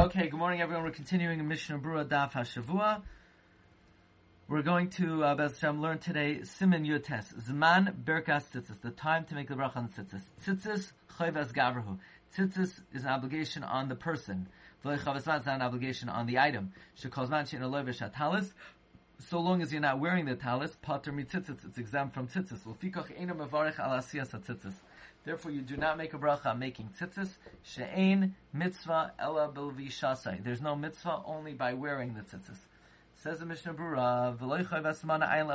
Okay, good morning, everyone. We're continuing in Mishnah Brura Daf Hashavua. We're going to uh, Bez Hashem learn today Simin Yutes Zman Berkas Tzitzis, the time to make the bracha on Tzitzis. Tzitzis Chayvas Gavrahu. Tzitzis is an obligation on the person. V'lechavas is not an obligation on the item. Shekozman she'in alovish talis. So long as you're not wearing the talis, pater mitzitzis, it's exempt from tzitzis. Mevarech al asiyas tzitzis. Therefore, you do not make a bracha making tzitzis. She'ein mitzvah ella bilvishasai. There's no mitzvah only by wearing the tzitzis. Says the Mishnah Brura, "V'loy chayvas mana ayin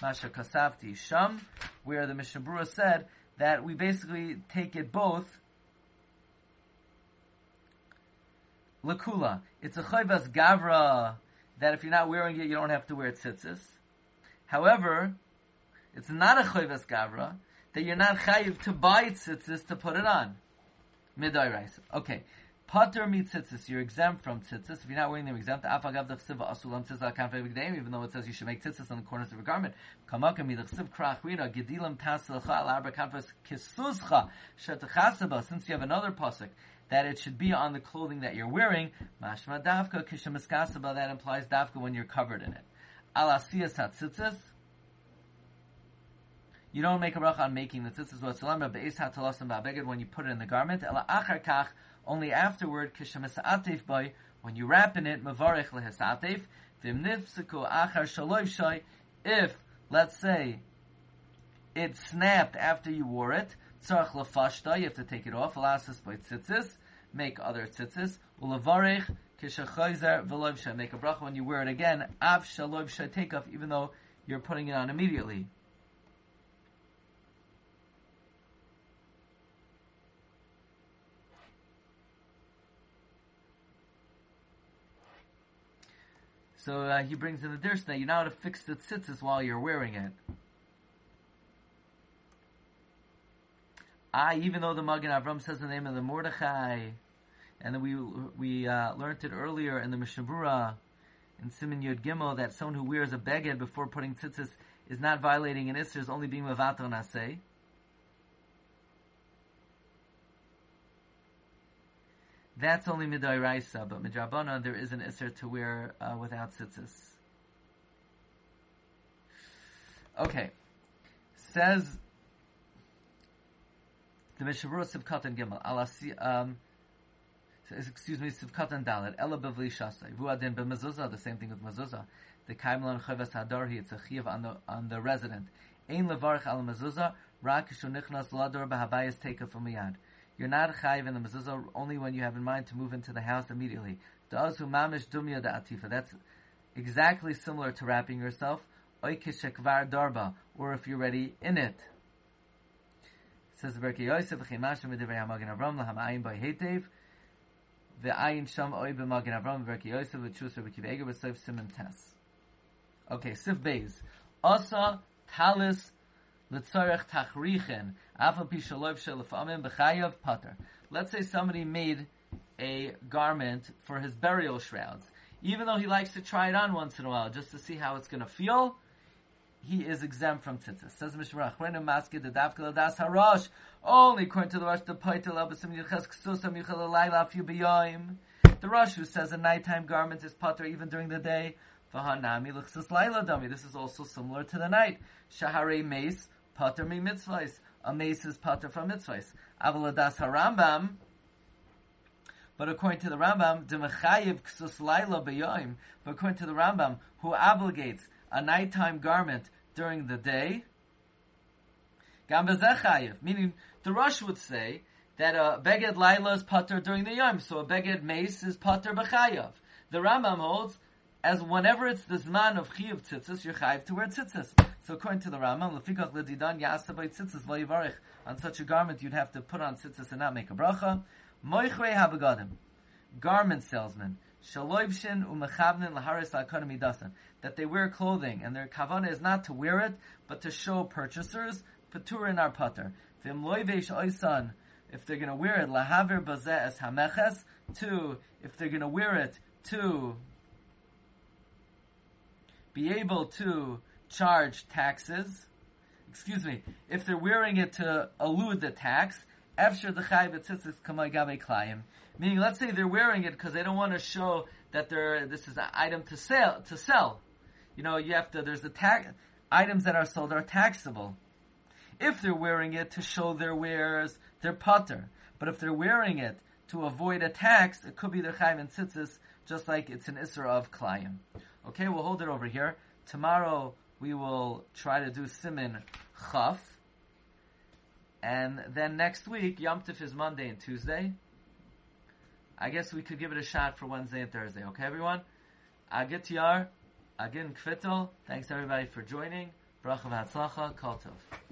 masha sham," where the Mishnah Brura said that we basically take it both. Lakula, it's a chayvas gavra that if you're not wearing it, you don't have to wear tzitzis. However, it's not a chayvas gavra that you're not chayiv to buy tzitzis to put it on. Midai rice. Okay. Pater mi tzitzis, you're exempt from tzitzis. If you're not wearing them, exempt. Afagav dechsiva asulam tzitzis kanfei b'gdeim, even though it says you should make tzitzis on the corners of your garment. Kamakam yidechsiv krach rira, gedilim tasilcha al arba kanfes kisuzcha, shetachasaba, since you have another pasuk, that it should be on the clothing that you're wearing, mashma davka kishamiskasaba, that implies davka when you're covered in it. Al asiyas tzitzis, you don't make a bracha on making the tzitzis but be'es hatalasim ba'beged when you put it in the garment. Ela achar kach, only afterward, kishamasa'atev boy, when you wrap in it, mavarech lehesatev, vim nifsiku achar shaloy shoy, if, let's say, it snapped after you wore it, tzarach lefashta, you have to take it off, alasas by tzitzis, make other tzitzis, ulevarech, kishachoyzer, veloy shoy, make a bracha when you wear it again, av shaloy shoy, take off, even though you're putting it on immediately. So uh, he brings in the dirsna, you know how to fix the tzitzis while you're wearing it. Ah, even though the Magen Avram says the name of the Mordechai, and we we uh, learned it earlier in the Mishnah in Simon Yud Gimel, that someone who wears a beged before putting tzitzis is not violating an Isser, is only being Mavato Naseh. That's only midai raisa, but midrabana there is an isser to wear uh, without tzitzis. Okay, says the Mishavur Sivkatan Gimel alasi um. Excuse me, Sivkatan Dalet, Ela Bevli Shasai, Vuadin B'mezuzah, the same thing with mezuzah. The Kaimlan Chaves Hadarhi, it's a chiv on the, on the resident. Ein Levarch Al Mezuzah, Rak Shunichnas Lador Bahabayas Teka from Miyad. You're not chayiv in the mezuzah only when you have in mind to move into the house immediately. That's exactly similar to wrapping yourself. Or if you're ready in it. Says Avram Berkei Yosef. Okay, Sif Beis. Asa talis Let's say somebody made a garment for his burial shrouds. Even though he likes to try it on once in a while just to see how it's going to feel, he is exempt from tzitzis. Says Mishmarach, maskid the das harash. Only according to the Rosh, the paitel abasim yichas ksusam yichal alayla b'yoyim. The Rosh who says a nighttime garment is pater even during the day. V'hanami l'chsus layla dami. This is also similar to the night. Shahare mace pater mi mitzvahs a mace is pater from mitzvahs. Avaladas harambam, but according to the Rambam, demechayiv ksus laila beyoim. But according to the Rambam, who obligates a nighttime garment during the day, gam meaning the Rosh would say that a beged laila is pater during the yom, so a beged mace is pater b'chayav. The Rambam holds as whenever it's the zman of chiyuv tzitzis, you're chayiv to wear tzitzis. So according to the Rambam, lefikach ledidan yasabay tzitzis lo On such a garment, you'd have to put on tzitzis and not make a bracha. Moichrei habagadim, garment salesman. Shaloivshin umechavnin laharis la'akonim dasan. That they wear clothing, and their kavana is not to wear it, but to show purchasers, patur in our putter. Vim loivesh oisan, if they're going to wear it, lahavir bazeh es hameches, to, if they're going to wear it, to be able to charge taxes, excuse me, if they're wearing it to elude the tax, Efshir the chai b'tzitzis kamay gabe klayim. Meaning, let's say they're wearing it because they don't want to show that they're this is an item to sell. To sell, you know, you have to. There's the tax items that are sold are taxable. If they're wearing it to show their wares, they're putter. But if they're wearing it to avoid a tax, it could be their chayim and tzitzis, just like it's an isra of klayim. Okay, we'll hold it over here. Tomorrow we will try to do simin chaf. And then next week, Yom Tif is Monday and Tuesday. I guess we could give it a shot for Wednesday and Thursday. Okay, everyone? Agit Yar, Agin Kvittel. Thanks everybody for joining. Bracha v'hatzlacha. Kol tov.